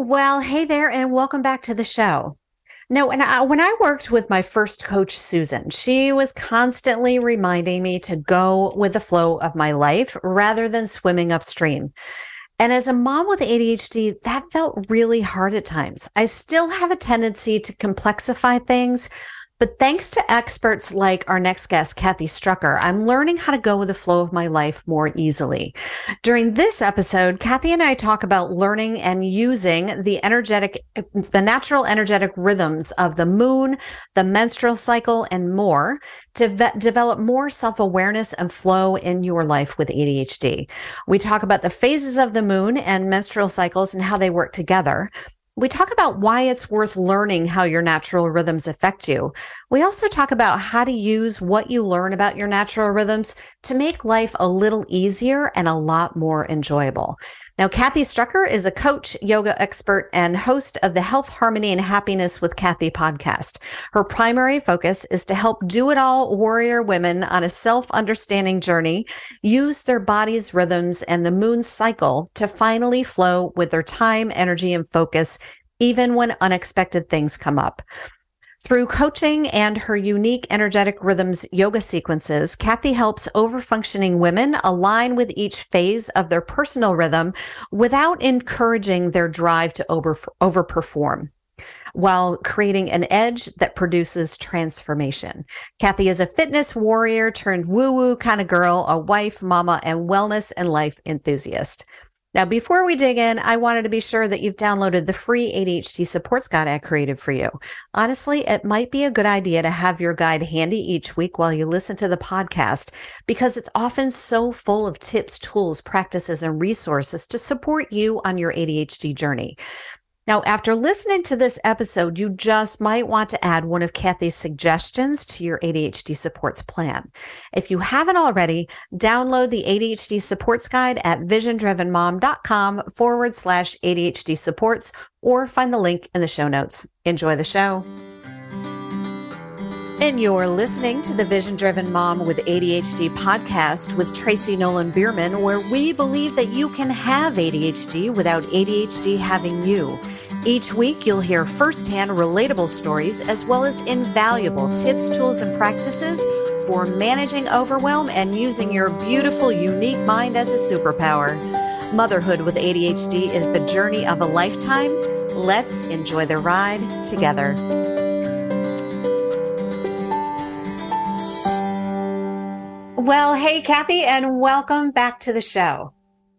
Well, hey there, and welcome back to the show. No, and I, when I worked with my first coach, Susan, she was constantly reminding me to go with the flow of my life rather than swimming upstream. And as a mom with ADHD, that felt really hard at times. I still have a tendency to complexify things, but thanks to experts like our next guest, Cathy Struecker, I'm learning how to go with the flow of my life more easily. During this episode, Cathy and I talk about learning and using the energetic, the natural energetic rhythms of the moon, the menstrual cycle, and more to ve- develop more self awareness and flow in your life with ADHD. We talk about the phases of the moon and menstrual cycles and how they work together. We talk about why it's worth learning how your natural rhythms affect you. We also talk about how to use what you learn about your natural rhythms to make life a little easier and a lot more enjoyable. Now, Cathy Struecker is a coach, yoga expert, and host of the Health, Harmony, and Happiness with Cathy podcast. Her primary focus is to help do it all warrior women on a self understanding journey use their body's rhythms and the moon cycle to finally flow with their time, energy, and focus, even when unexpected things come up. Through coaching and her unique energetic rhythms yoga sequences, Cathy helps overfunctioning women align with each phase of their personal rhythm without encouraging their drive to over, overperform while creating an edge that produces transformation. Cathy is a fitness warrior turned woo woo kind of girl, a wife, mama, and wellness and life enthusiast. Now, before we dig in, I wanted to be sure that you've downloaded the free ADHD supports guide I created for you. Honestly, it might be a good idea to have your guide handy each week while you listen to the podcast because it's often so full of tips, tools, practices, and resources to support you on your ADHD journey. Now, after listening to this episode, you just might want to add one of Cathy's suggestions to your ADHD supports plan. If you haven't already, download the ADHD supports guide at visiondrivenmom.com forward slash ADHD supports or find the link in the show notes. Enjoy the show. And you're listening to the Vision Driven Mom with ADHD podcast with Tracy Nolin Beerman, where we believe that you can have ADHD without ADHD having you. Each week, you'll hear firsthand relatable stories as well as invaluable tips, tools, and practices for managing overwhelm and using your beautiful, unique mind as a superpower. Motherhood with ADHD is the journey of a lifetime. Let's enjoy the ride together. Well, hey, Cathy, and welcome back to the show.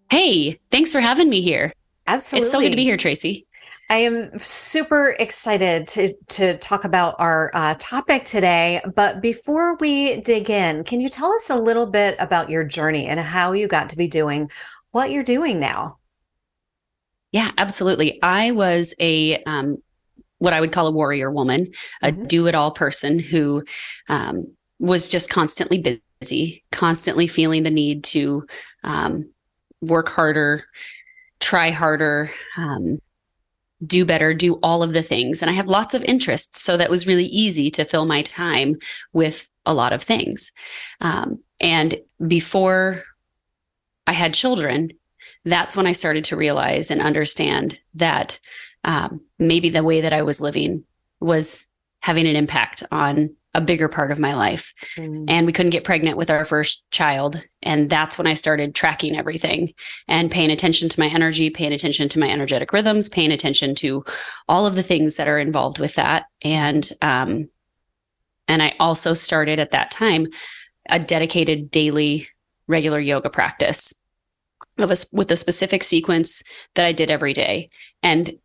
Hey, thanks for having me here. Absolutely. It's so good to be here, Tracy. I am super excited to, to talk about our uh, topic today. But before we dig in, can you tell us a little bit about your journey and how you got to be doing what you're doing now? Yeah, absolutely. I was a um, what I would call a warrior woman, a mm-hmm. do it all person who um, was just constantly busy, constantly feeling the need to um, work harder, try harder, um, do better, do all of the things. And I have lots of interests. So that was really easy to fill my time with a lot of things. Um, and before I had children, that's when I started to realize and understand that um, maybe the way that I was living was having an impact on a bigger part of my life. Mm. And we couldn't get pregnant with our first child. And that's when I started tracking everything and paying attention to my energy, paying attention to my energetic rhythms, paying attention to all of the things that are involved with that. And, um, and I also started at that time a dedicated daily regular yoga practice of a, with a specific sequence that I did every day. And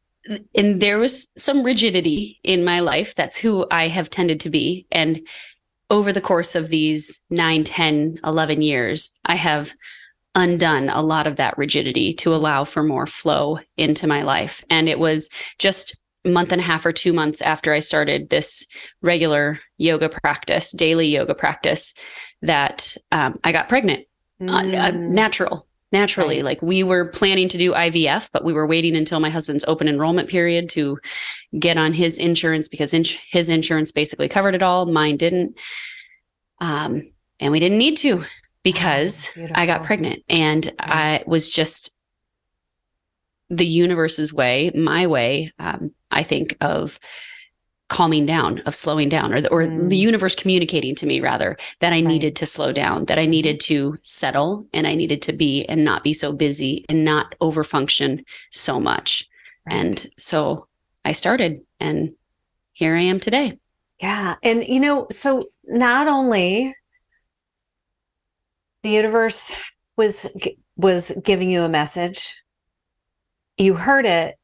and there was some rigidity in my life. That's who I have tended to be. And over the course of these 9, 10, 11 years, I have undone a lot of that rigidity to allow for more flow into my life. And it was just a month and a half or two months after I started this regular yoga practice, daily yoga practice, that um, I got pregnant. Mm. Uh, uh, mm. natural naturally. Right. Like we were planning to do IVF, but we were waiting until my husband's open enrollment period to get on his insurance because his insurance basically covered it all. Mine didn't. Um, and we didn't need to because oh, I got pregnant and I was just the universe's way, my way, um, I think of calming down, of slowing down, or the, or mm. the universe communicating to me rather that I right. needed to slow down, that I needed to settle, and I needed to be and not be so busy and not overfunction so much. Right. And so I started, and here I am today. Yeah, and you know, so not only the universe was was giving you a message you heard it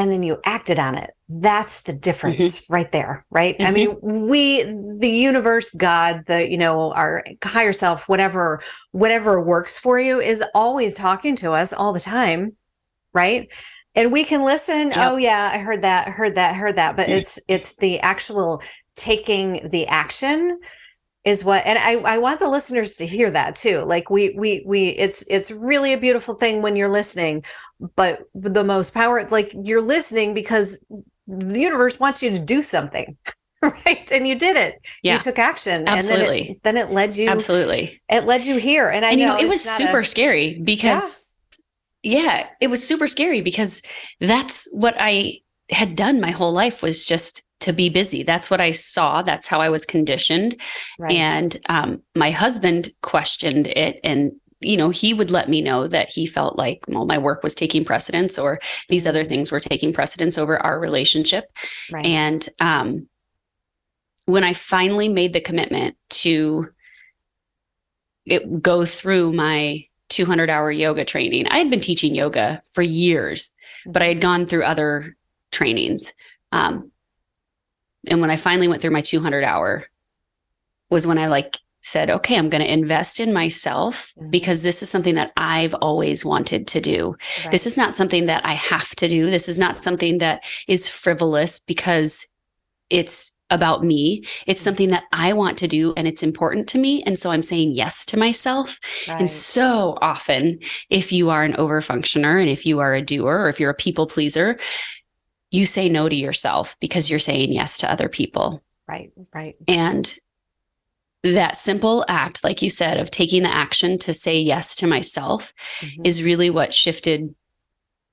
and then you acted on it that's the difference mm-hmm. right there right mm-hmm. i mean we the universe god the you know our higher self whatever whatever works for you is always talking to us all the time right and we can listen yep. oh yeah i heard that heard that heard that but it's it's the actual taking the action is what and I, I want the listeners to hear that too. Like we we we it's it's really a beautiful thing when you're listening but the most power like you're listening because the universe wants you to do something right? And you did it. Yeah. you took action absolutely and then it, then it led you absolutely. it led you here. And i and, know, you know it was super a, scary because yeah. yeah it was super scary because that's what i had done my whole life was just to be busy. That's what I saw. That's how I was conditioned. Right. And um, my husband questioned it and you know, he would let me know that he felt like, well, my work was taking precedence or these other things were taking precedence over our relationship. Right. And um, when I finally made the commitment to it, go through my 200 hour yoga training, I had been teaching yoga for years, but I had gone through other trainings. Um, and when I finally went through my 200 hour was when I like said, okay, I'm going to invest in myself mm-hmm. because this is something that I've always wanted to do. Right. This is not something that I have to do. This is not something that is frivolous because it's about me. It's mm-hmm. something that I want to do and it's important to me. And so I'm saying yes to myself. Right. And so often, if you are an overfunctioner and if you are a doer or if you're a people pleaser, you say no to yourself because you're saying yes to other people. Right, right. And that simple act, like you said, of taking the action to say yes to myself mm-hmm. is really what shifted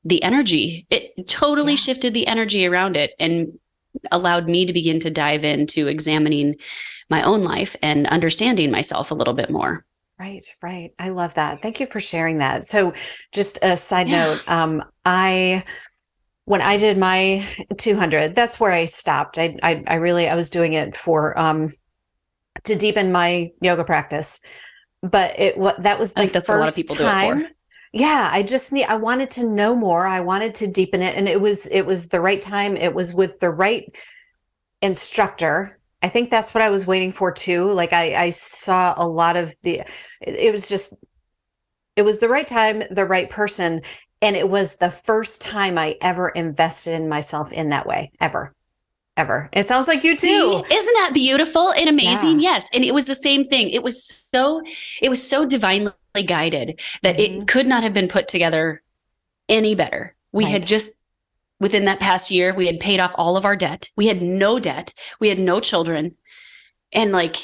the energy. It totally yeah. shifted the energy around it and allowed me to begin to dive into examining my own life and understanding myself a little bit more. Right, right. I love that. Thank you for sharing that. So, just a side yeah. note, um, I when I did my 200, that's where I stopped. I, I, I really, I was doing it for, um, to deepen my yoga practice, but it, what that was the I think that's first a lot of people time. do it for. Yeah. I just need, I wanted to know more. I wanted to deepen it. And it was, it was the right time. It was with the right instructor. I think that's what I was waiting for too. Like I, I saw a lot of the, it was just, it was the right time, the right person. And it was the first time I ever invested in myself in that way, ever. Ever. It sounds like you too. See, isn't that beautiful and amazing? Yeah. Yes. And it was the same thing. It was so, it was so divinely guided that mm-hmm. it could not have been put together any better. We right. had just within that past year, we had paid off all of our debt. We had no debt. We had no children. And like,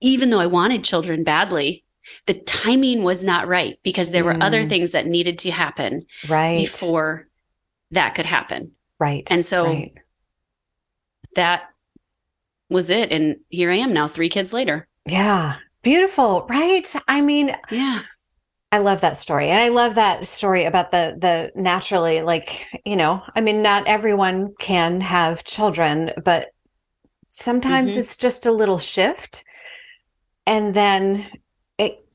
even though I wanted children badly, the timing was not right because there were other mm. things that needed to happen right before that could happen. Right. And so right. that was it. And here I am now, three kids later. Yeah. Beautiful. Right. I mean, yeah. I love that story. And I love that story about the the naturally like, you know, I mean not everyone can have children, but sometimes mm-hmm. it's just a little shift and then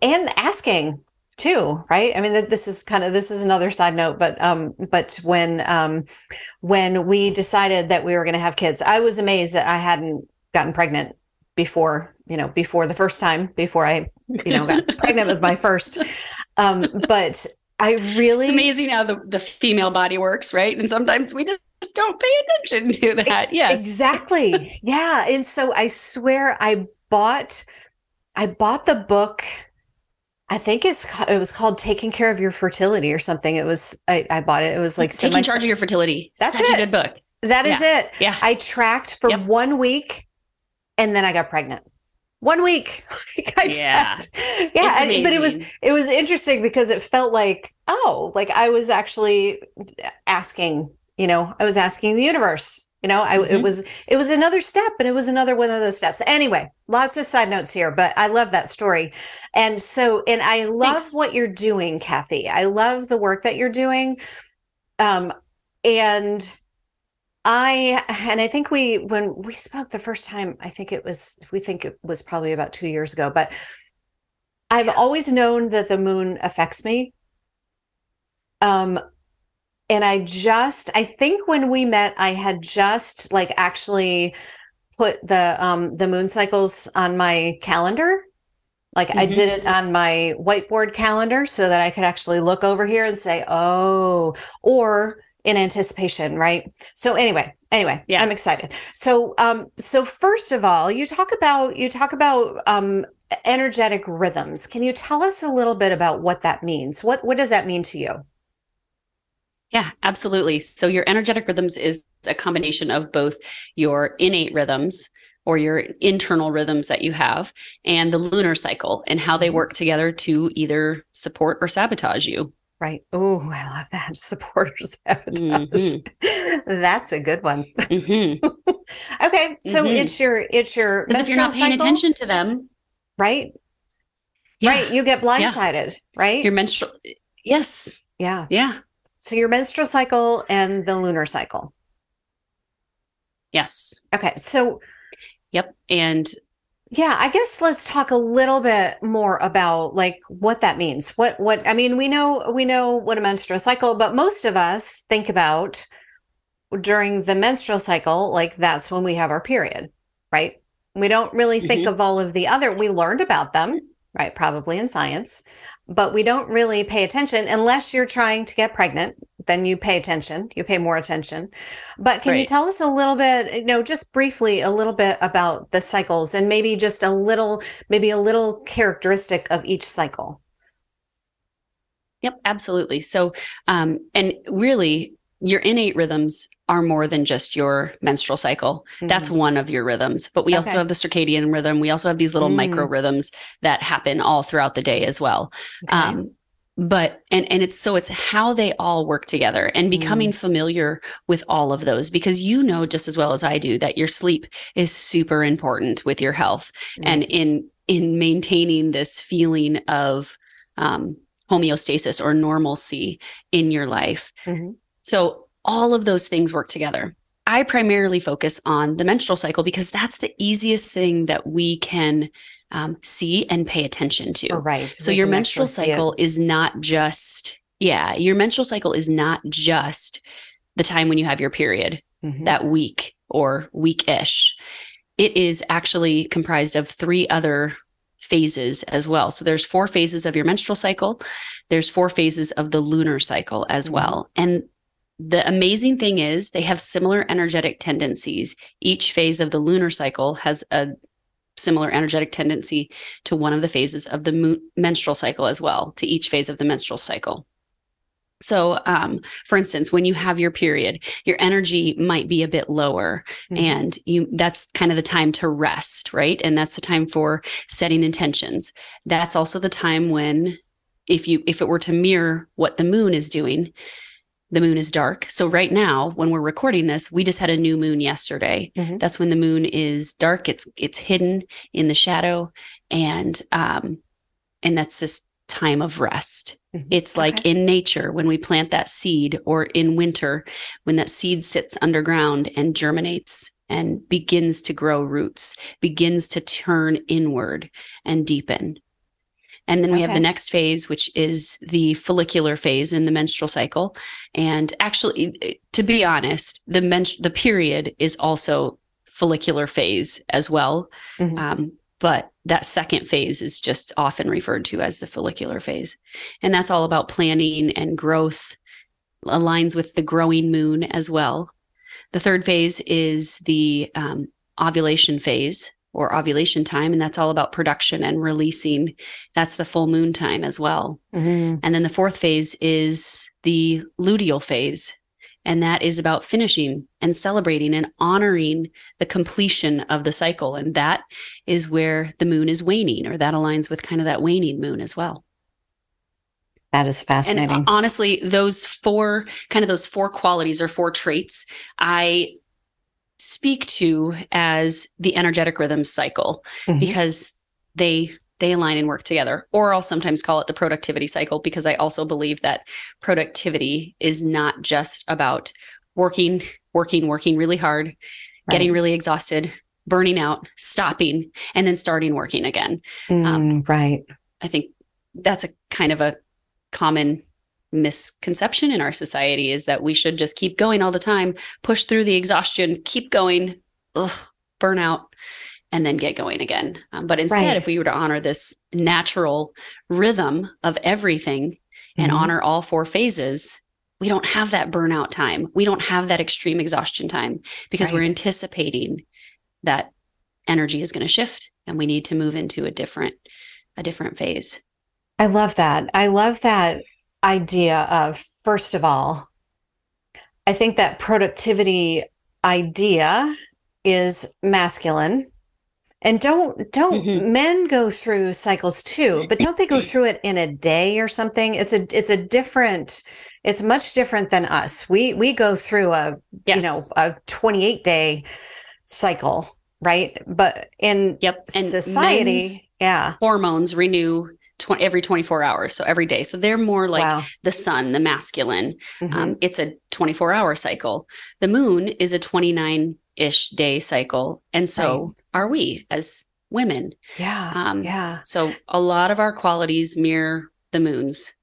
and asking too right? I mean this is kind of this is another side note but um but when um when we decided that we were going to have kids i was amazed that i hadn't gotten pregnant before you know before the first time before i you know got pregnant with my first. Um but i really it's amazing how the, the female body works right? And sometimes we just don't pay attention to that. Yes. exactly. Yeah. And so i swear i bought i bought the book I think it's it was called taking care of your fertility or something. It was I, I bought it. It was like taking charge of your fertility. That's Such it. a good book. That is yeah. it. Yeah. I tracked for yep. one week, and then I got pregnant. One week. yeah. Yeah. I, but it was it was interesting because it felt like oh, like I was actually asking, you know, I was asking the universe. You know, I mm-hmm. it was it was another step, and it was another one of those steps. Anyway, lots of side notes here, but I love that story. And so, and I love Thanks. what you're doing, Cathy. I love the work that you're doing. Um, and I and I think we when we spoke the first time, I think it was we think it was probably about two years ago, but I've yeah. always known that the moon affects me. Um, and I just I think when we met, I had just like actually put the um the moon cycles on my calendar. Like mm-hmm. I did it on my whiteboard calendar so that I could actually look over here and say, oh, or in anticipation, right? So anyway, anyway, yeah. I'm excited. So um so first of all, you talk about you talk about um energetic rhythms. Can you tell us a little bit about what that means? What what does that mean to you? Yeah, absolutely. So your energetic rhythms is a combination of both your innate rhythms or your internal rhythms that you have and the lunar cycle and how they mm-hmm. work together to either support or sabotage you. Right. Oh, I love that. Supporters sabotage. Mm-hmm. That's a good one. Mm-hmm. okay. So mm-hmm. it's your it's your if you're not paying cycle, attention to them. Right. Yeah. Right. You get blindsided, yeah. right? Your menstrual yes. Yeah. Yeah. So your menstrual cycle and the lunar cycle. Yes. Okay. So Yep. And yeah, I guess let's talk a little bit more about like what that means. What what I mean, we know we know what a menstrual cycle, but most of us think about during the menstrual cycle, like that's when we have our period, right? We don't really think mm-hmm. of all of the other we learned about them, right? Probably in science, but we don't really pay attention. Unless you're trying to get pregnant then you pay attention. You pay more attention. But can right. you tell us a little bit you know just briefly a little bit about the cycles and maybe just a little maybe a little characteristic of each cycle? Yep absolutely. So um and really your innate rhythms are more than just your menstrual cycle. Mm-hmm. That's one of your rhythms. But we okay. also have the circadian rhythm. We also have these little mm. micro rhythms that happen all throughout the day as well. Okay. Um, but and and it's so it's how they all work together and becoming mm. familiar with all of those because you know just as well as I do that your sleep is super important with your health mm. and in in maintaining this feeling of um, homeostasis or normalcy in your life. Mm-hmm. So all of those things work together. I primarily focus on the menstrual cycle because that's the easiest thing that we can um, see and pay attention to. right. So your menstrual cycle is not just, yeah, your menstrual cycle is not just the time when you have your period mm-hmm. that week or week ish. It is actually comprised of three other phases as well. So there's four phases of your menstrual cycle. There's four phases of the lunar cycle as mm-hmm. well. And the amazing thing is they have similar energetic tendencies. Each phase of the lunar cycle has a similar energetic tendency to one of the phases of the mo- menstrual cycle as well, to each phase of the menstrual cycle. So, um, for instance, when you have your period, your energy might be a bit lower, mm-hmm. and you that's kind of the time to rest, right? And that's the time for setting intentions. That's also the time when, if you if it were to mirror what the moon is doing, the moon is dark. So right now, when we're recording this, we just had a new moon yesterday. Mm-hmm. That's when the moon is dark. It's it's hidden in the shadow, and um, and that's this time of rest. Mm-hmm. It's like okay. in nature when we plant that seed, or in winter when that seed sits underground and germinates and begins to grow roots, begins to turn inward and deepen. And then we okay. have the next phase, which is the follicular phase in the menstrual cycle. And actually, to be honest, the men- the period is also follicular phase as well. Mm-hmm. Um, but that second phase is just often referred to as the follicular phase. And that's all about planning and growth, aligns with the growing moon as well. The third phase is the um, ovulation phase or ovulation time and that's all about production and releasing that's the full moon time as well mm-hmm. and then the fourth phase is the luteal phase and that is about finishing and celebrating and honoring the completion of the cycle and that is where the moon is waning or that aligns with kind of that waning moon as well That is fascinating. And honestly, those four kind of those four qualities or four traits, I speak to as the energetic rhythm cycle mm-hmm. because they they align and work together or i'll sometimes call it the productivity cycle because i also believe that productivity is not just about working working working really hard right. getting really exhausted burning out stopping and then starting working again mm, um, right i think that's a kind of a common misconception in our society is that we should just keep going all the time, push through the exhaustion, keep going, ugh, burn out, and then get going again. Um, but instead, right. if we were to honor this natural rhythm of everything and mm-hmm. honor all four phases, we don't have that burnout time. We don't have that extreme exhaustion time because right. we're anticipating that energy is going to shift and we need to move into a different a different phase. I love that. I love that idea of, first of all, I think that productivity idea is masculine. And don't don't mm-hmm. men go through cycles too, but don't they go through it in a day or something? It's a it's a different it's much different than us. We we go through a yes. you know a 28 day cycle, right? But in yep. And society, yeah. Hormones renew 20, every 24 hours. So every day. So they're more like wow. the sun, the masculine. Mm-hmm. Um, it's a 24 hour cycle. The moon is a 29 ish day cycle. And so right. are we as women. Yeah. Um, yeah. So a lot of our qualities mirror the moon's.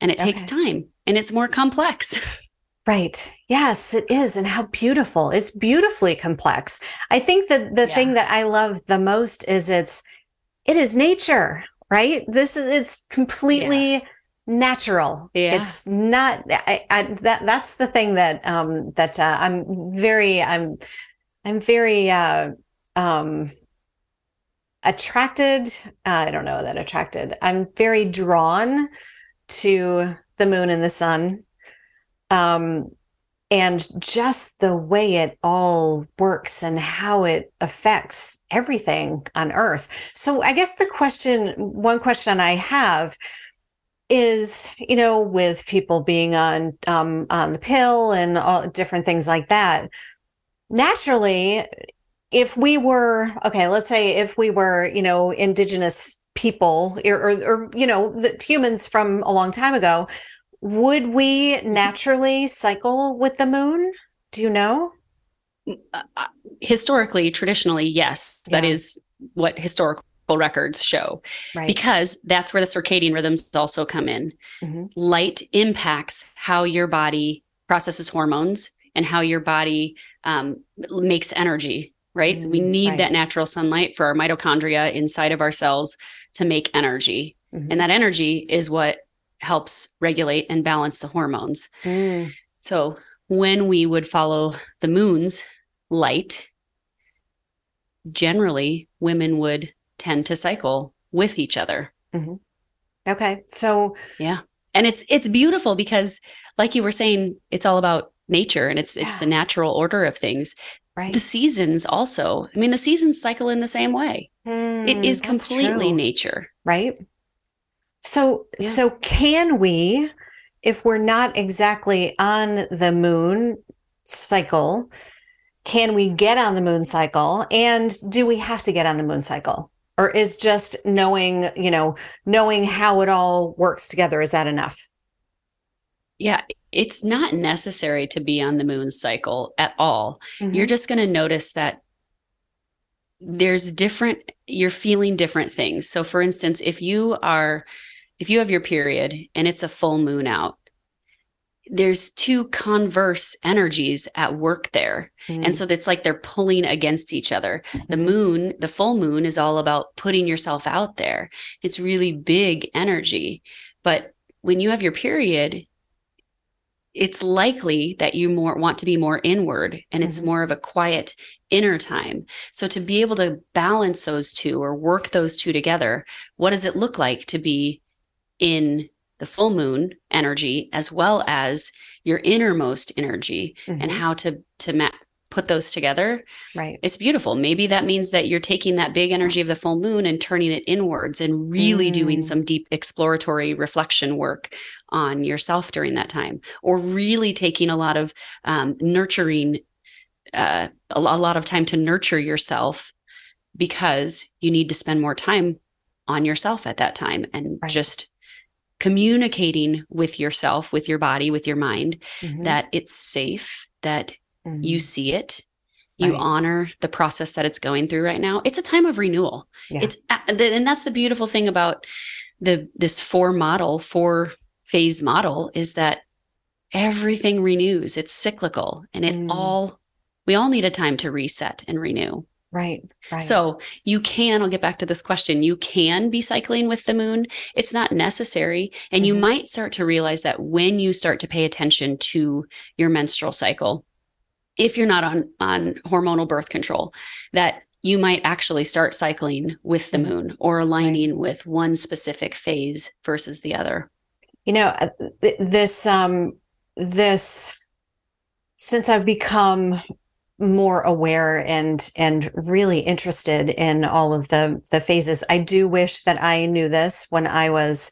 And it okay. takes time and it's more complex. Right. Yes, it is. And how beautiful. It's beautifully complex. I think that the yeah. thing that I love the most is it's, it is nature right? This is it's completely yeah. natural. Yeah. It's not I, I, that that's the thing that um that uh, I'm very I'm I'm very uh um attracted uh, I don't know that attracted. I'm very drawn to the moon and the sun. Um and just the way it all works and how it affects everything on earth. So I guess the question, one question I have is, you know, with people being on, um, on the pill and all different things like that, naturally, if we were, okay, let's say if we were, you know, indigenous people or, or, or you know, the humans from a long time ago, would we naturally cycle with the moon? Do you know? Uh, uh, historically, traditionally, yes. Yeah. That is what historical records show. Right. Because that's where the circadian rhythms also come in. Mm-hmm. Light impacts how your body processes hormones and how your body um, makes energy, right? Mm-hmm. We need right. that natural sunlight for our mitochondria inside of our cells to make energy. Mm-hmm. And that energy is what helps regulate and balance the hormones. Mm. So when we would follow the moon's light, generally women would tend to cycle with each other. Mm-hmm. Okay. So yeah. And it's it's beautiful because like you were saying, it's all about nature and it's yeah. it's a natural order of things. Right. The seasons also. I mean, the seasons cycle in the same way. Mm, it is completely true. nature. Right. So, yeah. so can we, if we're not exactly on the moon cycle, can we get on the moon cycle? And do we have to get on the moon cycle? Or is just knowing, you know, knowing how it all works together, is that enough? Yeah, it's not necessary to be on the moon cycle at all. Mm-hmm. You're just going to notice that there's different, you're feeling different things. So, for instance, if you are if you have your period and it's a full moon out, there's two converse energies at work there. Mm. And so it's like they're pulling against each other. The mm-hmm. moon, the full moon is all about putting yourself out there. It's really big energy. But when you have your period, it's likely that you more want to be more inward and it's mm-hmm. more of a quiet inner time. So to be able to balance those two or work those two together, what does it look like to be in the full moon energy as well as your innermost energy mm-hmm. and how to to ma- put those together, right. It's beautiful. Maybe that means that you're taking that big energy of the full moon and turning it inwards and really mm. doing some deep exploratory reflection work on yourself during that time, or really taking a lot of um, nurturing, uh, a, a lot of time to nurture yourself because you need to spend more time on yourself at that time and right. just communicating with yourself, with your body, with your mind mm-hmm. that it's safe, that mm-hmm. you see it, you right. honor the process that it's going through right now. It's a time of renewal. Yeah. It's and that's the beautiful thing about the this four model, four phase model is that everything renews. It's cyclical and it mm. all we all need a time to reset and renew. Right, right. So you can, I'll get back to this question. You can be cycling with the moon. It's not necessary. And mm-hmm. you might start to realize that when you start to pay attention to your menstrual cycle, if you're not on, on hormonal birth control, that you might actually start cycling with the moon or aligning right. with one specific phase versus the other. You know, uh, this, um, this, since I've become more aware and and really interested in all of the the phases. I do wish that I knew this when I was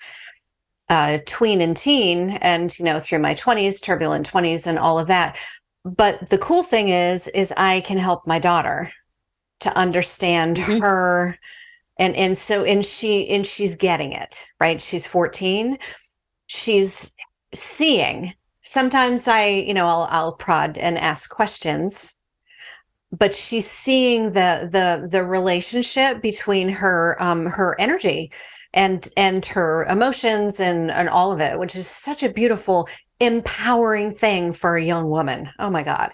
uh, tween and teen, and you know through my twenties, turbulent twenties, and all of that. But the cool thing is, is I can help my daughter to understand mm-hmm. her, and and so and she and she's getting it right. She's fourteen. She's seeing sometimes I, you know, I'll, I'll prod and ask questions but she's seeing the the the relationship between her um her energy and and her emotions and and all of it which is such a beautiful empowering thing for a young woman. Oh my god.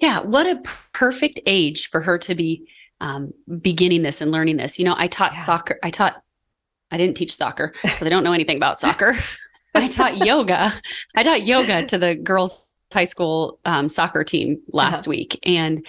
Yeah what a perfect age for her to be um, beginning this and learning this. You know i taught yeah. soccer i taught i didn't teach soccer because i don't know anything about soccer. I taught yoga. I taught yoga to the girls high school um, soccer team last uh-huh. week and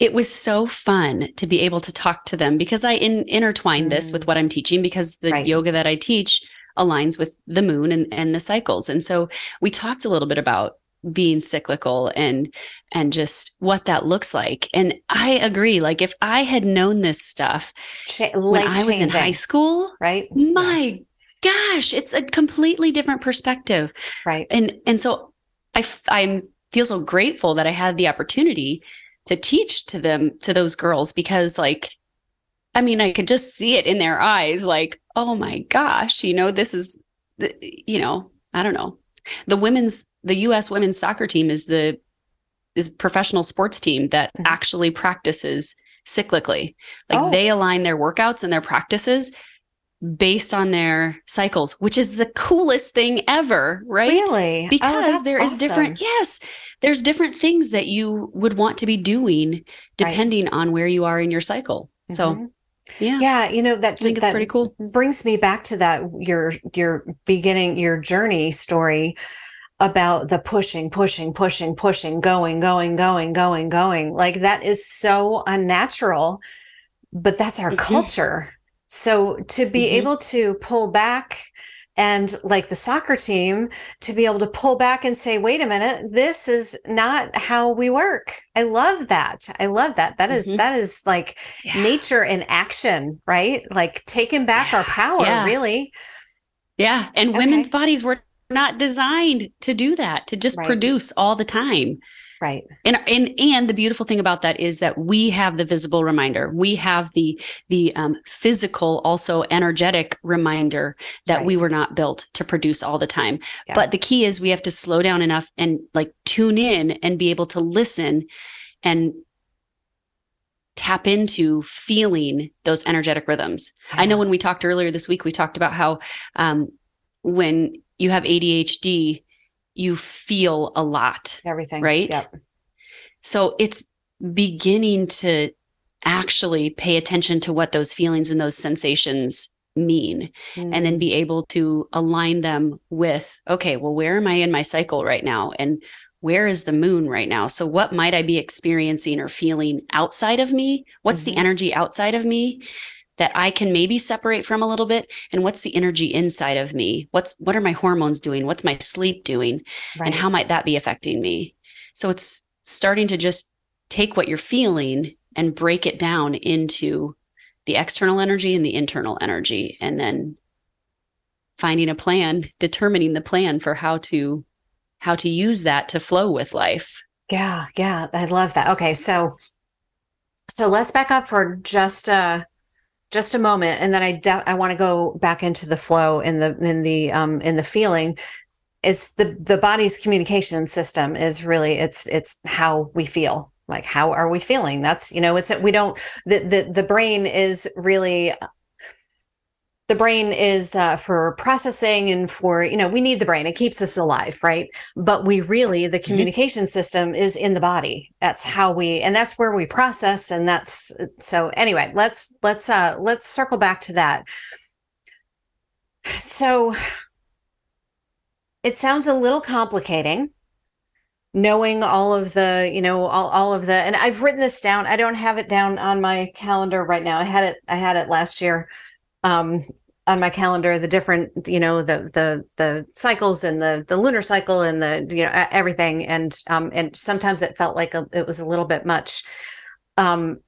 it was so fun to be able to talk to them because I in, intertwine mm. this with mm. what I'm teaching because the right. yoga that I teach aligns with the moon and, and the cycles. And so we talked a little bit about being cyclical and and just what that looks like. And I agree. Like if I had known this stuff Ch- when I was in high school, right? My yeah. gosh, it's a completely different perspective. Right. And and so I I feel so grateful that I had the opportunity to teach to them to those girls because like I mean, I could just see it in their eyes like, oh my gosh, you know, this is, you know, I don't know. The women's, the US women's soccer team is the, is professional sports team that mm-hmm. actually practices cyclically. Like oh. they align their workouts and their practices based on their cycles, which is the coolest thing ever, right? Really? Oh, because oh, there is awesome. different, yes, there's different things that you would want to be doing depending right. on where you are in your cycle. Mm-hmm. So yeah. Yeah. You know, that, I think that pretty cool. brings me back to that, your, your beginning, your journey story about the pushing, pushing, pushing, pushing, going, going, going, going, going. Like that is so unnatural, but that's our mm-hmm. culture. So to be mm-hmm. able to pull back and like the soccer team to be able to pull back and say wait a minute this is not how we work i love that i love that That is, mm-hmm. that is like yeah. nature in action right like taking back yeah. our power yeah. really yeah and okay. women's bodies were not designed to do that to just right. produce all the time Right. And and and the beautiful thing about that is that we have the visible reminder. We have the the um, physical, also energetic reminder that right. we were not built to produce all the time. Yeah. But the key is we have to slow down enough and like tune in and be able to listen and tap into feeling those energetic rhythms. Yeah. I know when we talked earlier this week, we talked about how um, when you have ADHD, you feel a lot. Everything. Right. Yep. So it's beginning to actually pay attention to what those feelings and those sensations mean mm. and then be able to align them with okay well where am i in my cycle right now and where is the moon right now so what might i be experiencing or feeling outside of me what's mm-hmm. the energy outside of me that I can maybe separate from a little bit? And what's the energy inside of me? What's what are my hormones doing? What's my sleep doing? Right. and how might that be affecting me? So it's starting to just take what you're feeling and break it down into the external energy and the internal energy and then finding a plan determining the plan for how to how to use that to flow with life. Yeah yeah i love that. Okay so so let's back up for just a just a moment and then i de- i want to go back into the flow in the in the um in the feeling. It's the the body's communication system is really it's it's how we feel. Like how are we feeling? That's you know it's we don't the the, the brain is really the brain is uh, for processing and for you know we need the brain. It keeps us alive right? But we really the mm-hmm. communication mm-hmm. system is in the body. That's how we and that's where we process and that's so anyway let's let's uh let's circle back to that. So it sounds a little complicating knowing all of the you know all, all of the and i've written this down. I don't have it down on my calendar right now. I had it i had it last year. Um on my calendar the different you know the the the cycles and the the lunar cycle and the you know everything. And um and sometimes it felt like a, it was a little bit much. Um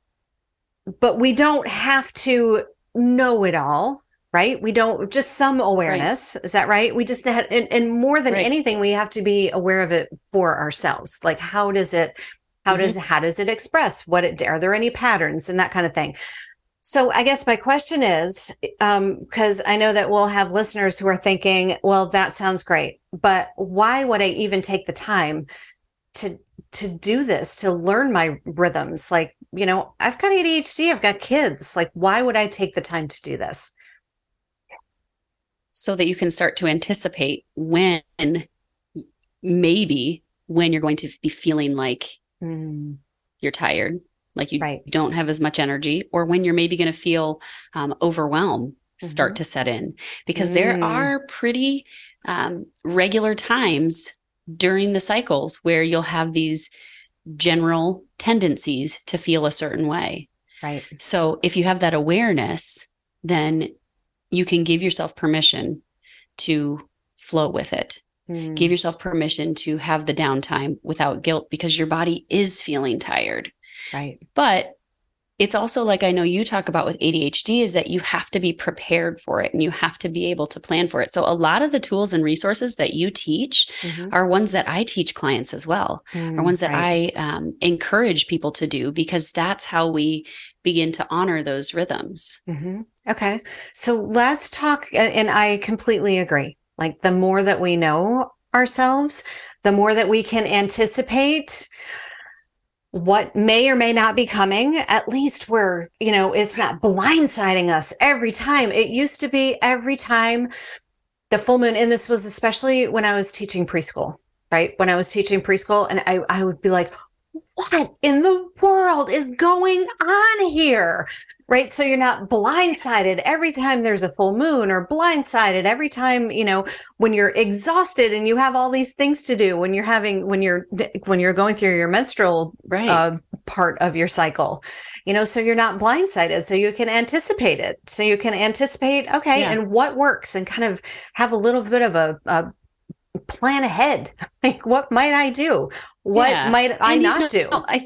but we don't have to know it all right? We don't just some awareness. Right. is that right? We just had and, and more than right. anything we have to be aware of it for ourselves. Like how does it how mm-hmm. does how does it express? What it are there any patterns and that kind of thing so I guess my question is, because um, I know that we'll have listeners who are thinking, well, that sounds great, but why would I even take the time to to do this, to learn my rhythms? Like, you know, I've got ADHD, I've got kids. Like, why would I take the time to do this? So that you can start to anticipate when maybe when you're going to be feeling like mm. you're tired like you right. don't have as much energy, or when you're maybe going to feel um, overwhelmed start mm-hmm. to set in, because mm. there are pretty um, regular times during the cycles where you'll have these general tendencies to feel a certain way. Right. So if you have that awareness, then you can give yourself permission to flow with it. Mm. Give yourself permission to have the downtime without guilt because your body is feeling tired. Right. But it's also like I know you talk about with ADHD is that you have to be prepared for it and you have to be able to plan for it. So a lot of the tools and resources that you teach mm-hmm. are ones that I teach clients as well, mm, are ones that right. I um, encourage people to do because that's how we begin to honor those rhythms. Mm-hmm. Okay. So let's talk. And I completely agree. Like the more that we know ourselves, the more that we can anticipate what may or may not be coming. At least we're, you know, it's not blindsiding us every time. It used to be every time the full moon, and this was especially when I was teaching preschool, right? When I was teaching preschool, and I, I would be like, what in the world is going on here? right? So you're not blindsided every time there's a full moon or blindsided every time, you know, when you're exhausted and you have all these things to do when you're having, when you're, when you're going through your menstrual right. uh, part of your cycle, you know, so you're not blindsided. So you can anticipate it. So you can anticipate, okay, yeah. and what works and kind of have a little bit of a, a plan ahead. Like, what might I do? What yeah. might I and, not you know, do? I,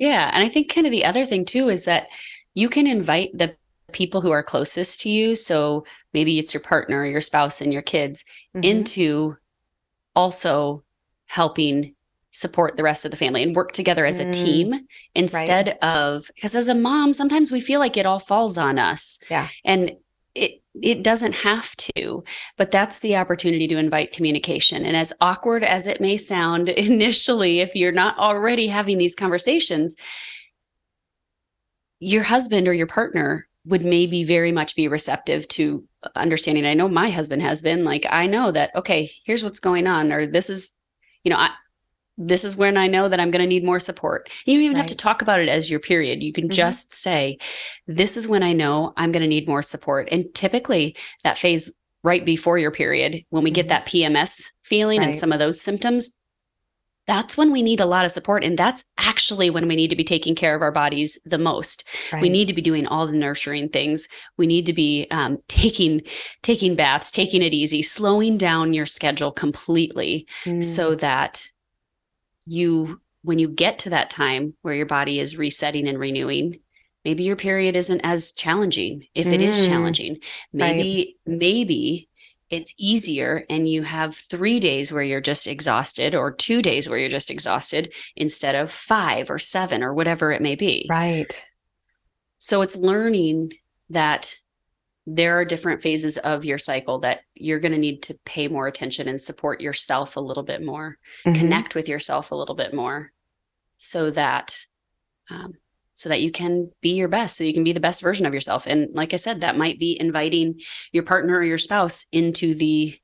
yeah. And I think kind of the other thing too is that you can invite the people who are closest to you. So maybe it's your partner your spouse and your kids mm-hmm. into also helping support the rest of the family and work together as a mm, team instead right. of because as a mom sometimes we feel like it all falls on us yeah and it it doesn't have to but that's the opportunity to invite communication. And as awkward as it may sound initially if you're not already having these conversations your husband or your partner would maybe very much be receptive to understanding. I know my husband has been like i know that okay here's what's going on or this is you know I, this is when I know that I'm going to need more support. You don't even right. have to talk about it as your period. You can mm-hmm. just say, this is when I know I'm going to need more support. And typically that phase right before your period, when we mm-hmm. get that PMS feeling right. and some of those symptoms, that's when we need a lot of support. And that's actually when we need to be taking care of our bodies the most. Right. We need to be doing all the nurturing things. We need to be um, taking, taking baths, taking it easy, slowing down your schedule completely mm. so that you when you get to that time where your body is resetting and renewing, maybe your period isn't as challenging if it mm, is challenging. Maybe, right. maybe it's easier and you have three days where you're just exhausted or two days where you're just exhausted instead of five or seven or whatever it may be. Right. So it's learning that there are different phases of your cycle that you're going to need to pay more attention and support yourself a little bit more, mm-hmm. connect with yourself a little bit more so that um, so that you can be your best so you can be the best version of yourself and like i said that might be inviting your partner or your spouse into the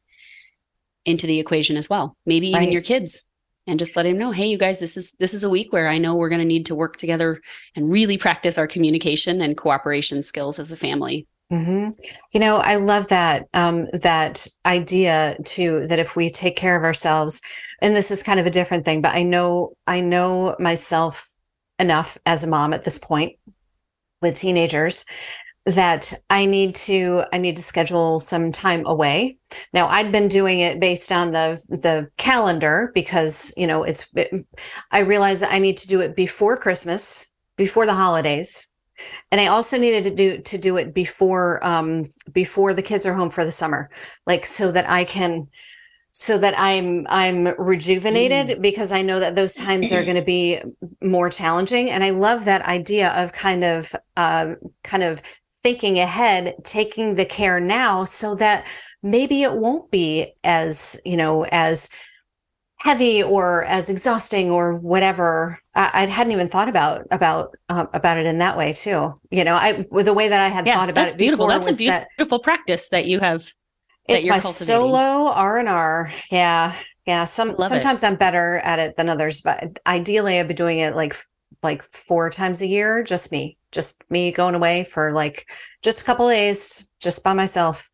into the equation as well maybe even right. your kids and just let them know hey you guys this is this is a week where i know we're going to need to work together and really practice our communication and cooperation skills as a family mm-hmm. you know i love that um, that idea too that if we take care of ourselves and this is kind of a different thing but i know i know myself enough as a mom at this point with teenagers that I need to I need to schedule some time away. Now I'd been doing it based on the the calendar because you know it's it, I realized that I need to do it before Christmas, before the holidays. And I also needed to do to do it before um before the kids are home for the summer. Like so that I can so that I'm I'm rejuvenated mm. because I know that those times are going to be more challenging. And I love that idea of kind of um, kind of thinking ahead, taking the care now, so that maybe it won't be as you know as heavy or as exhausting or whatever. I, I hadn't even thought about about um, about it in that way too. You know, I the way that I had yeah, thought about it beautiful. That's a beautiful that, practice that you have it's my solo R and R. Yeah, yeah. Some sometimes it. I'm better at it than others, but ideally I've been doing it like like four times a year. Just me, just me going away for like just a couple days, just by myself.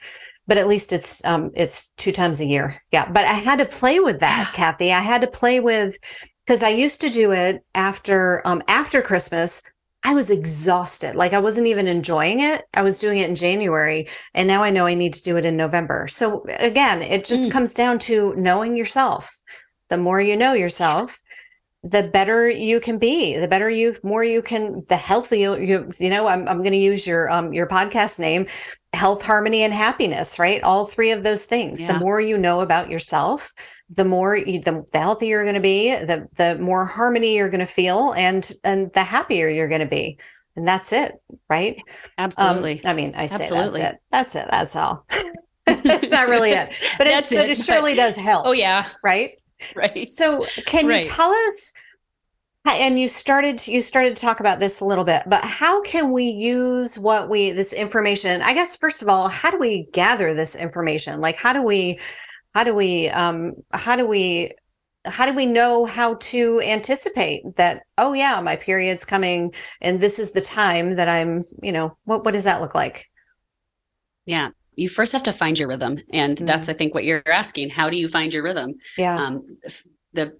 But at least it's um it's two times a year. Yeah. But I had to play with that, Cathy. I had to play with because I used to do it after um after Christmas I was exhausted. Like I wasn't even enjoying it. I was doing it in January and now I know I need to do it in November. So again, it just mm. comes down to knowing yourself. The more you know yourself, the better you can be, the better you, more you can, the healthier you, you know, I'm, I'm going to use your, um, your podcast name, health, harmony, and happiness, right? All three of those things. Yeah. The more you know about yourself, the more you, the, the healthier you're going to be, the, the more harmony you're going to feel and, and the happier you're going to be. And that's it, right? Absolutely. Um, I mean, I say Absolutely. that's it. That's it. That's all. that's not really it, but, it, it, but it surely does help. Oh yeah. Right. right so can right. you tell us and you started to, you started to talk about this a little bit but how can we use what we this information? I guess first of all how do we gather this information? Like how do we how do we um how do we how do we know how to anticipate that oh yeah my period's coming and this is the time that i'm you know what what does that look like? Yeah. You first have to find your rhythm and mm-hmm. that's i think what you're asking. How do you find your rhythm? Yeah. Um, the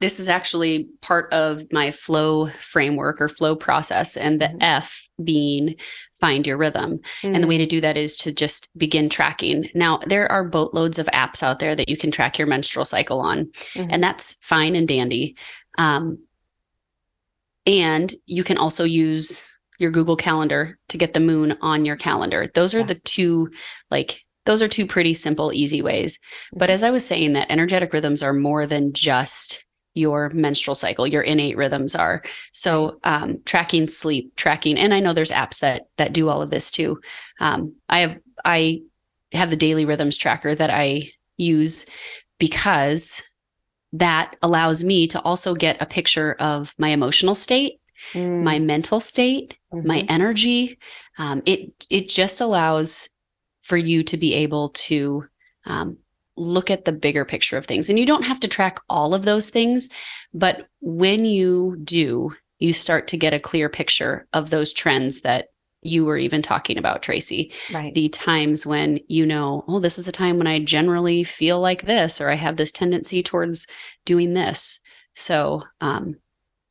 this is actually part of my flow framework or flow process and the mm-hmm. f being find your rhythm mm-hmm. and the way to do that is to just begin tracking now there are boatloads of apps out there that you can track your menstrual cycle on mm-hmm. and that's fine and dandy um, and you can also use your Google Calendar to get the moon on your calendar. Those are yeah. the two like those are two pretty simple easy ways. But mm-hmm. as I was saying that energetic rhythms are more than just your menstrual cycle your innate rhythms are so um, tracking sleep tracking and i know there's apps that that do all of this too um, i have i have the daily rhythms tracker that i use because that allows me to also get a picture of my emotional state mm. my mental state, mm-hmm. my energy. Um, it it just allows for you to be able to um, look at the bigger picture of things, and you don't have to track all of those things, but when you do, you start to get a clear picture of those trends that you were even talking about, Tracy. Right. The times when you know, oh, this is a time when I generally feel like this, or I have this tendency towards doing this. So, um,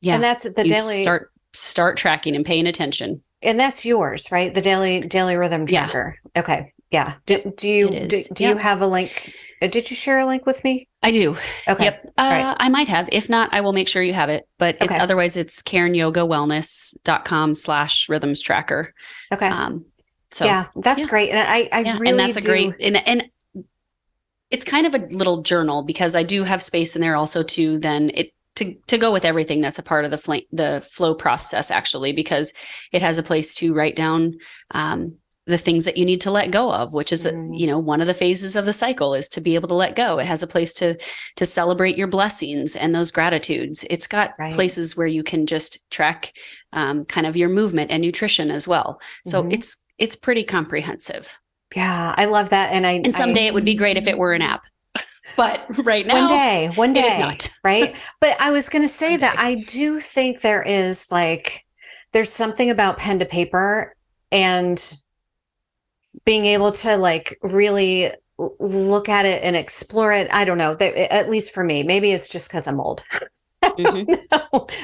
yeah. And that's the daily start start tracking and paying attention. And that's yours, right? The daily daily rhythm tracker. Yeah. Okay. Yeah. Do, do you do, do yeah. you have a link? Uh, did you share a link with me? I do. Okay. Yep. Uh, right. I might have. If not, I will make sure you have it. But it's Okay. otherwise it's CairnYogaWellness.com slash rhythms tracker. Okay. Um, so yeah, that's yeah. great. And I, I yeah, really and that's a great and and it's kind of a little journal because I do have space in there also to then it to to go with everything that's a part of the fl- the flow process actually because it has a place to write down um, the things that you need to let go of which is Mm. you know one of the phases of the cycle is to be able to let go it has a place to to celebrate your blessings and those gratitudes it's got Right. places where you can just track um, kind of your movement and nutrition as well so Mhm. it's it's pretty comprehensive Yeah, I love that. And I and someday I, it would be great if it were an app. But right now, one day, one it is day, not. right? But I was going to say that. I do think there is like there's something about pen to paper and being able to like really look at it and explore it. I don't know. That, at least for me, maybe it's just because I'm old. Mhm.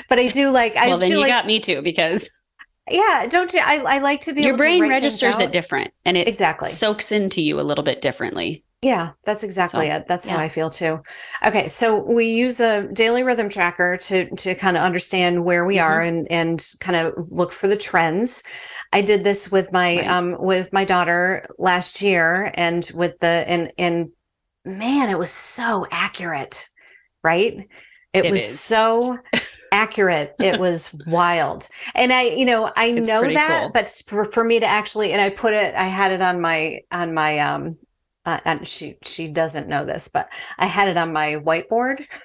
but I do like. I Well, then you like. got me too because yeah, don't you? I, I like to be your brain registers it different and it Exactly. soaks into you a little bit differently. Yeah, that's exactly So, it. That's how. I feel too. Okay, so we use a daily rhythm tracker to to kind of understand where we Mm-hmm. are and and kind of look for the trends. I did this with my Right. um with my daughter last year and with the and and man, it was so accurate, right? It, It was is. so accurate. It was wild. And I, you know, I It's know that, cool. but for, for me to actually, and I put it, I had it on my, on my, um, uh, and she, she doesn't know this, but I had it on my whiteboard.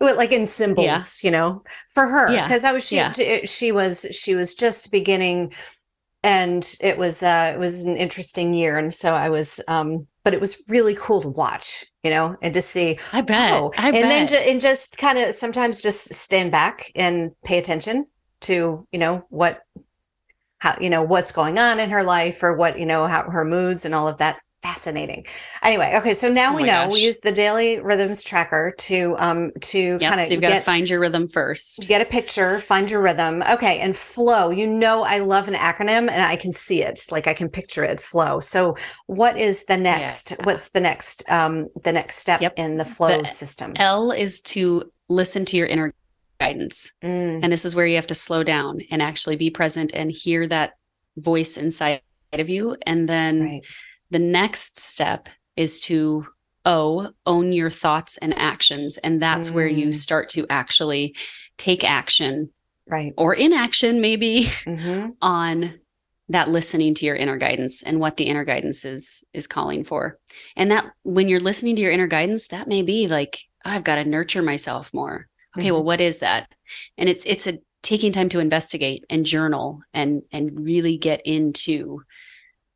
Like in symbols, you know, for her, Yeah. because I was she Yeah. she was she was just beginning, and it was uh it was an interesting year, and so I was um, but it was really cool to watch, you know, and to see I bet. Oh, I and bet. then ju- and just kind of sometimes just stand back and pay attention to you know what how you know what's going on in her life or what you know how her moods and all of that fascinating anyway okay so now Oh we know gosh. we use the daily rhythms tracker to um to yep. kind of So you've got to find your rhythm first. get a picture find your rhythm okay and flow you know i love an acronym and i can see it like i can picture it flow so what is the next Yeah. what's the next um the next step Yep. in the flow The system L is to listen to your inner guidance. Mm, And this is where you have to slow down and actually be present and hear that voice inside of you. And then right the next step is to O, own your thoughts and actions. And that's where you Mm. start to actually take action right or inaction, maybe, hmm on that listening to your inner guidance and what the inner guidance is is calling for. And that when you're listening to your inner guidance, that may be like, I've got to nurture myself more. Okay, Mhm. well, what is that? And it's it's a taking time to investigate and journal and and really get into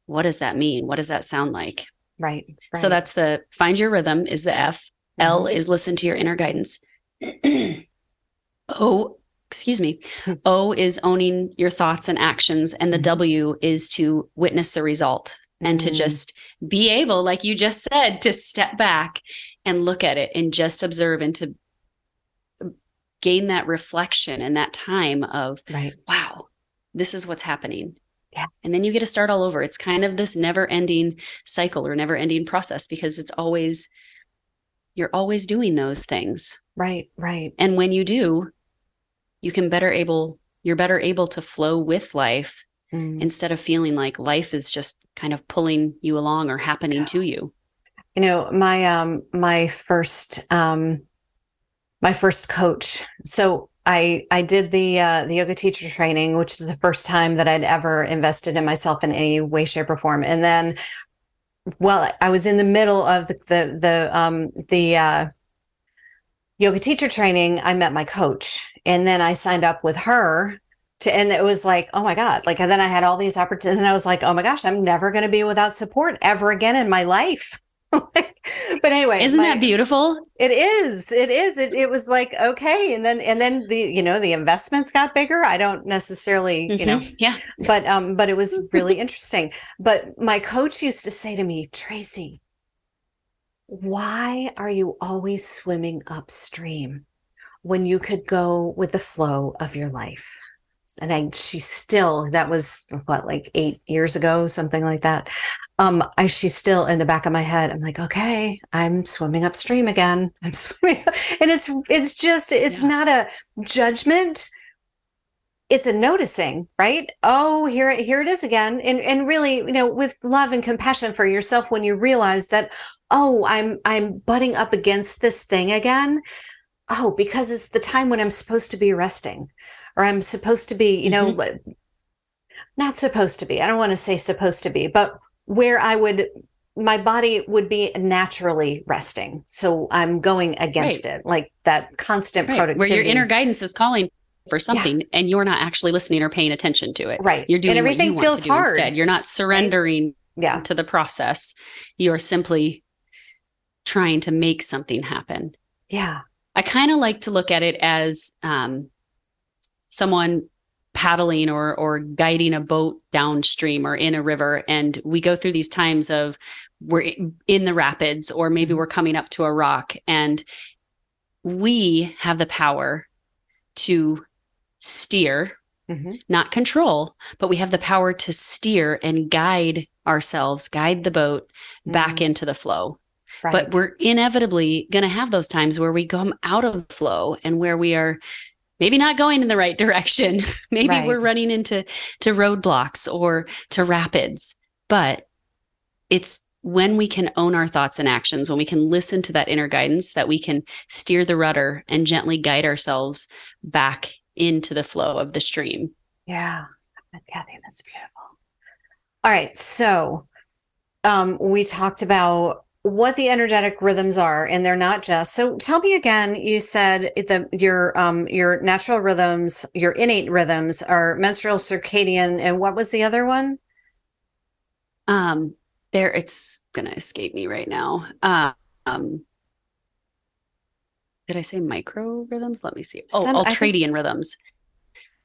what does that mean? What does that sound like? right, right. So that's the find your rhythm is the F. L Mhm. is listen to your inner guidance. o, excuse me. O is owning your thoughts and actions. And the Mhm. W is to witness the result and to Mm, just be able, like you just said, to step back and look at it and just observe and to gain that reflection and that time of, right wow, this is what's happening. Yeah. And then you get to start all over. It's kind of this never ending cycle or never ending process because it's always, you're always doing those things. right right And when you do, you can better able, you're better able to flow with life Mm. instead of feeling like life is just kind of pulling you along or happening to you. you know my um my first um my first coach so i i did the uh the yoga teacher training which is the first time that i'd ever invested in myself in any way shape or form and then well i was in the middle of the the, the um the uh yoga teacher training i met my coach and then i signed up with her to, and it was like, oh my God. Like, and then I had all these opportunities and I was like, oh my gosh, I'm never going to be without support ever again in my life. but anyway, Isn't my- that beautiful? it is. It is. It, it was like, okay. And then, and then the, you know, the investments got bigger. I don't necessarily, you know, yeah. but, um, but it was really interesting. But my coach used to say to me, Tracy, why are you always swimming upstream when you could go with the flow of your life? and I she still that was what like eight years ago, something like that. Um, I she's still in the back of my head. I'm like, okay, I'm swimming upstream again. I'm swimming, and it's it's just it's yeah. not a judgment. It's a noticing, right? Oh, here it here it is again, and and really, you know, with love and compassion for yourself, when you realize that, oh, I'm I'm butting up against this thing again. Oh, because it's the time when I'm supposed to be resting or I'm supposed to be, you know, mm-hmm. not supposed to be. I don't want to say supposed to be, but where I would my body would be naturally resting. So I'm going against right. it, like that constant right. productivity. Where your inner guidance is calling for something yeah. and you're not actually listening or paying attention to it. Right. You're doing and everything feels hard. Instead. You're not surrendering right? yeah. to the process. You're simply trying to make something happen. Yeah. I kind of like to look at it as um, someone paddling or or guiding a boat downstream or in a river and we go through these times of we're in the rapids or maybe mm-hmm. we're coming up to a rock and we have the power to steer mm-hmm. not control but we have the power to steer and guide ourselves guide the boat mm-hmm. back into the flow right. but we're inevitably going to have those times where we come out of flow and where we are maybe not going in the right direction. maybe right. we're running into to roadblocks or to rapids. But it's when we can own our thoughts and actions, when we can listen to that inner guidance, that we can steer the rudder and gently guide ourselves back into the flow of the stream. Yeah. Cathy, that's beautiful. All right. So um, we talked about what the energetic rhythms are and they're not just so tell me again you said that your um your natural rhythms your innate rhythms are menstrual circadian and what was the other one? Um there it's gonna escape me right now. Uh, um did i say micro rhythms let me see. Oh Some, ultradian think... rhythms.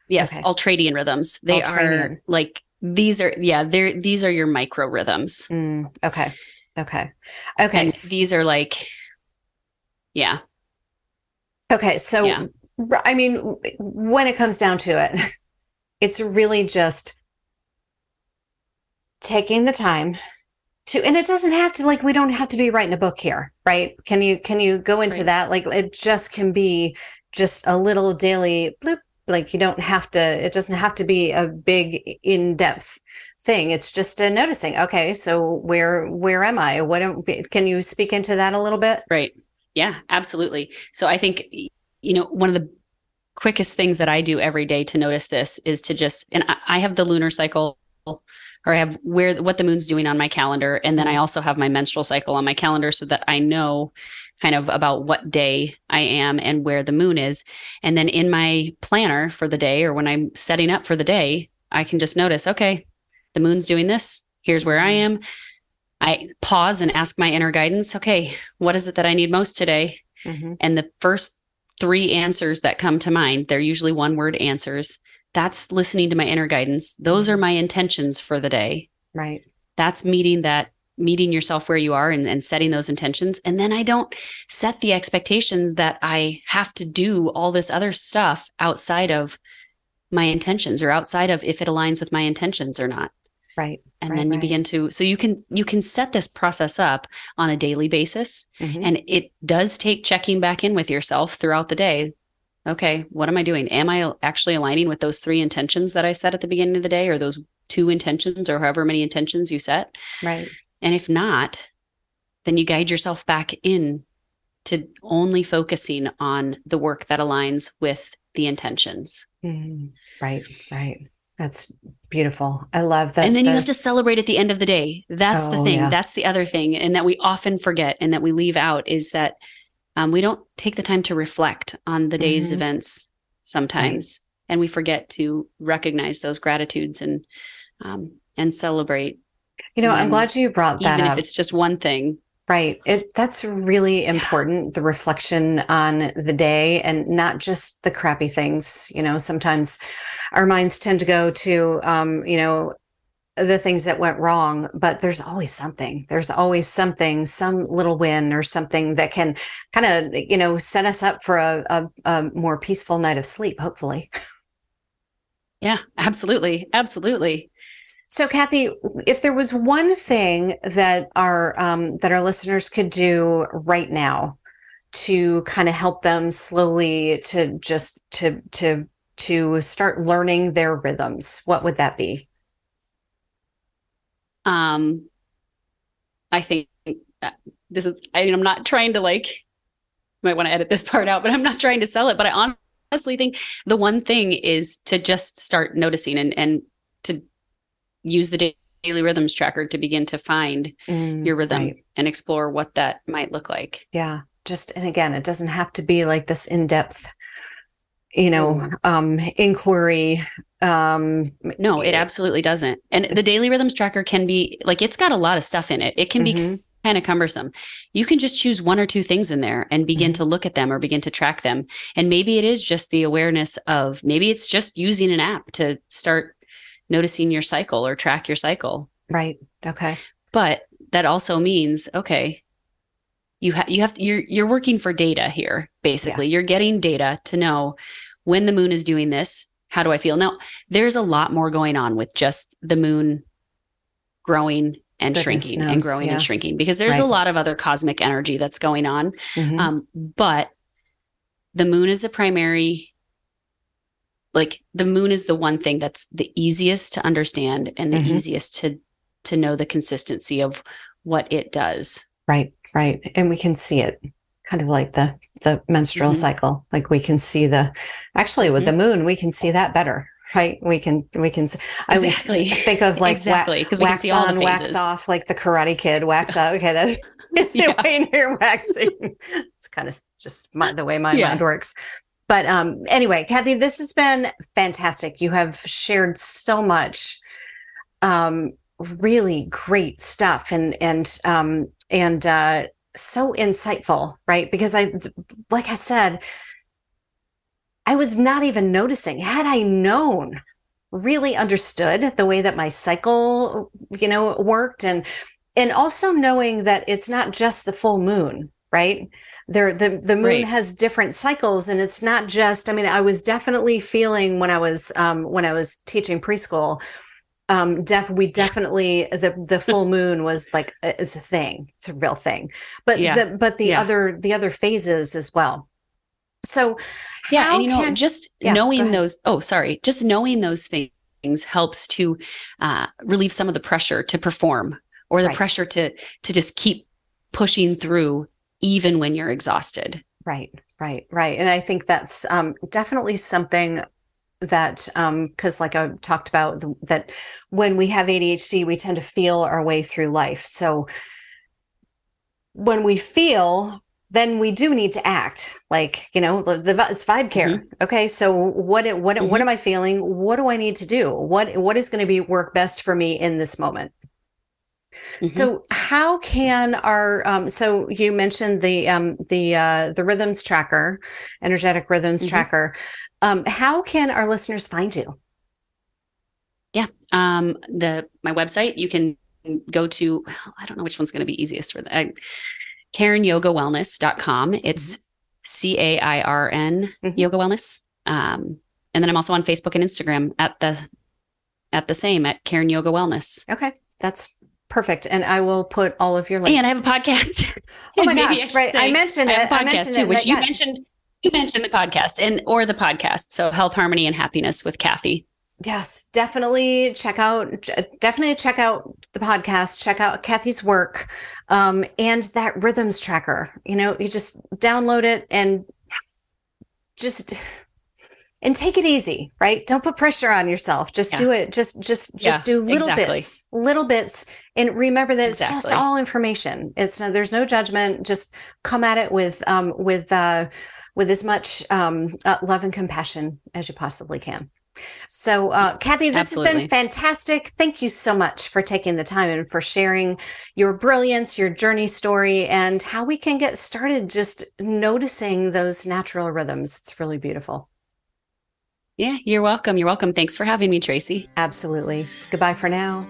Yes okay. ultradian rhythms. They ultradian. are like these are yeah they're these are your micro rhythms mm, okay Okay. Okay. And these are like, yeah. Okay. So, yeah. I mean, when it comes down to it, it's really just taking the time to, and it doesn't have to, like, we don't have to be writing a book here, right? Can you, can you go into right. that? Like, it just can be just a little daily bloop. Like, you don't have to, it doesn't have to be a big, in depth thing. It's just a noticing. Okay, so where where am I? What am, can you speak into that a little bit? Right. Yeah, absolutely. So I think you know one of the quickest things that I do every day to notice this is to just and I have the lunar cycle or I have where what the moon's doing on my calendar and then I mm-hmm. also have my menstrual cycle on my calendar so that I know kind of about what day I am and where the moon is and then in my planner for the day or when I'm setting up for the day I can just notice okay the moon's doing this. Here's where I am. I pause and ask my inner guidance, okay, what is it that I need most today? Mm-hmm. And the first three answers that come to mind, they're usually one word answers. That's listening to my inner guidance. Those are my intentions for the day. Right. That's meeting that meeting yourself where you are and, and setting those intentions. And then I don't set the expectations that I have to do all this other stuff outside of my intentions or outside of if it aligns with my intentions or not right and right, then you right. begin to so you can you can set this process up on a daily basis mm-hmm. and it does take checking back in with yourself throughout the day. Okay what am i doing? Am i actually aligning with those three intentions that i set at the beginning of the day or those two intentions or however many intentions you set? Right. And if not then you guide yourself back in to only focusing on the work that aligns with the intentions. Mm, right right. That's beautiful. I love that. And then the, you have to celebrate at the end of the day. That's oh, the thing. Yeah. That's the other thing. And that we often forget and that we leave out is that um, we don't take the time to reflect on the day's mm-hmm. events sometimes. Right. And we forget to recognize those gratitudes and um, and celebrate. You know, I'm glad you brought that even up. if it's just one thing. Right. It that's really important, yeah. the reflection on the day and not just the crappy things. You know, sometimes our minds tend to go to um, you know, the things that went wrong, but there's always something. There's always something, some little win or something that can kind of, you know, set us up for a, a, a more peaceful night of sleep, hopefully. Yeah, absolutely. Absolutely. So, Cathy, if there was one thing that our um, that our listeners could do right now to kind of help them slowly to just to to to start learning their rhythms, what would that be? Um, I think uh, this is. I mean, I'm not trying to like. Might want to edit this part out, but I'm not trying to sell it. But I honestly think the one thing is to just start noticing and and use the daily rhythms tracker to begin to find mm, your rhythm right. and explore what that might look like. Yeah. Just, and again, it doesn't have to be like this in depth, you know, mm. um, inquiry. Um, no, it absolutely doesn't. And the daily rhythms tracker can be like, it's got a lot of stuff in it. It can mm-hmm. be kind of cumbersome. You can just choose one or two things in there and begin mm-hmm. to look at them or begin to track them. And maybe it is just the awareness of maybe it's just using an app to start noticing your cycle or track your cycle. Right. Okay. But that also means, okay, you have you have you're you're working for data here basically. Yeah. You're getting data to know when the moon is doing this, how do I feel? Now, there's a lot more going on with just the moon growing and Goodness shrinking knows, and growing yeah. and shrinking because there's right. a lot of other cosmic energy that's going on. Mm-hmm. Um, but the moon is the primary like the moon is the one thing that's the easiest to understand and the mm-hmm. easiest to to know the consistency of what it does right right and we can see it kind of like the the menstrual mm-hmm. cycle like we can see the actually with mm-hmm. the moon we can see that better right we can we can i exactly. think of like exactly wa- wax on wax off like the karate kid wax out okay that's the yeah. way you're waxing it's kind of just my, the way my yeah. mind works but um, anyway, Cathy, this has been fantastic. You have shared so much um, really great stuff and and um, and uh, so insightful, right? Because I, like I said, I was not even noticing. Had I known, really understood the way that my cycle, you know, worked, and and also knowing that it's not just the full moon, right? There, the the moon right. has different cycles, and it's not just. I mean, I was definitely feeling when I was um, when I was teaching preschool. Um, def we definitely the the full moon was like it's a thing. It's a real thing. But yeah. the but the yeah. other the other phases as well. So yeah, and you know, can, just yeah, knowing those. Oh, sorry, just knowing those things helps to uh, relieve some of the pressure to perform or the right. pressure to to just keep pushing through even when you're exhausted. Right, right, right. And I think that's um, definitely something that because um, like i talked about the, that when we have adhd we tend to feel our way through life so when we feel then we do need to act like you know the, the it's vibe care mm-hmm. okay so what what mm-hmm. what am i feeling what do i need to do what what is going to be work best for me in this moment Mm-hmm. So how can our um, so you mentioned the um, the uh, the rhythms tracker, energetic rhythms mm-hmm. tracker. Um, how can our listeners find you? Yeah, um, the my website you can go to. Well, I don't know which one's going to be easiest for that. Uh, CairnYogaWellness.com. It's mm-hmm. C A I R N mm-hmm. Yoga Wellness. Um, and then I'm also on Facebook and Instagram at the at the same at Cairn Yoga Wellness. Okay, that's Perfect. And I will put all of your links. And I have a podcast. oh my gosh. Right. I mentioned it. I, mentioned too, it, which you yeah. mentioned. You mentioned the podcast and or the podcast. So health, harmony, and happiness with Cathy. Yes, definitely check out definitely check out the podcast, check out Cathy's work, um, and that rhythms tracker. You know, you just download it and just and take it easy right don't put pressure on yourself just yeah. do it just just just yeah, do little exactly. bits little bits and remember that it's exactly. just all information it's no, there's no judgment just come at it with um with uh with as much um uh, love and compassion as you possibly can so, uh, Cathy, this Absolutely. has been fantastic. Thank you so much for taking the time and for sharing your brilliance, your journey story, and how we can get started just noticing those natural rhythms. It's really beautiful. Yeah, you're welcome. You're welcome. Thanks for having me, Tracy. Absolutely. Goodbye for now.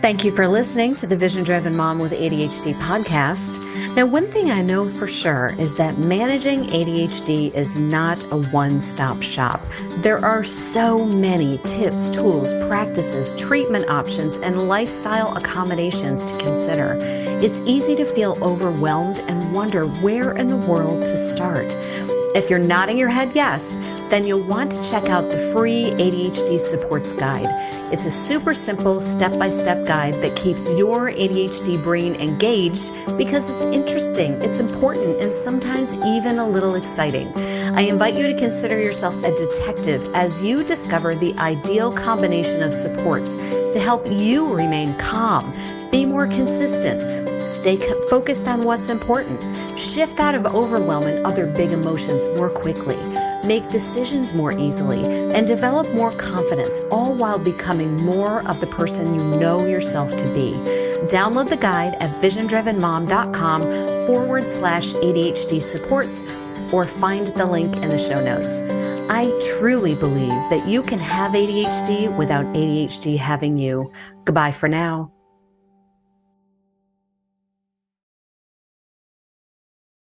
Thank you for listening to the Vision Driven Mom with ADHD podcast. Now, one thing I know for sure is that managing ADHD is not a one stop shop. There are so many tips, tools, practices, treatment options, and lifestyle accommodations to consider. It's easy to feel overwhelmed and wonder where in the world to start. If you're nodding your head yes, then you'll want to check out the free ADHD Supports Guide. It's a super simple step by step guide that keeps your ADHD brain engaged because it's interesting, it's important, and sometimes even a little exciting. I invite you to consider yourself a detective as you discover the ideal combination of supports to help you remain calm, be more consistent, stay focused on what's important, shift out of overwhelm and other big emotions more quickly make decisions more easily, and develop more confidence, all while becoming more of the person you know yourself to be. Download the guide at visiondrivenmom.com forward slash ADHD supports or find the link in the show notes. I truly believe that you can have ADHD without ADHD having you. Goodbye for now.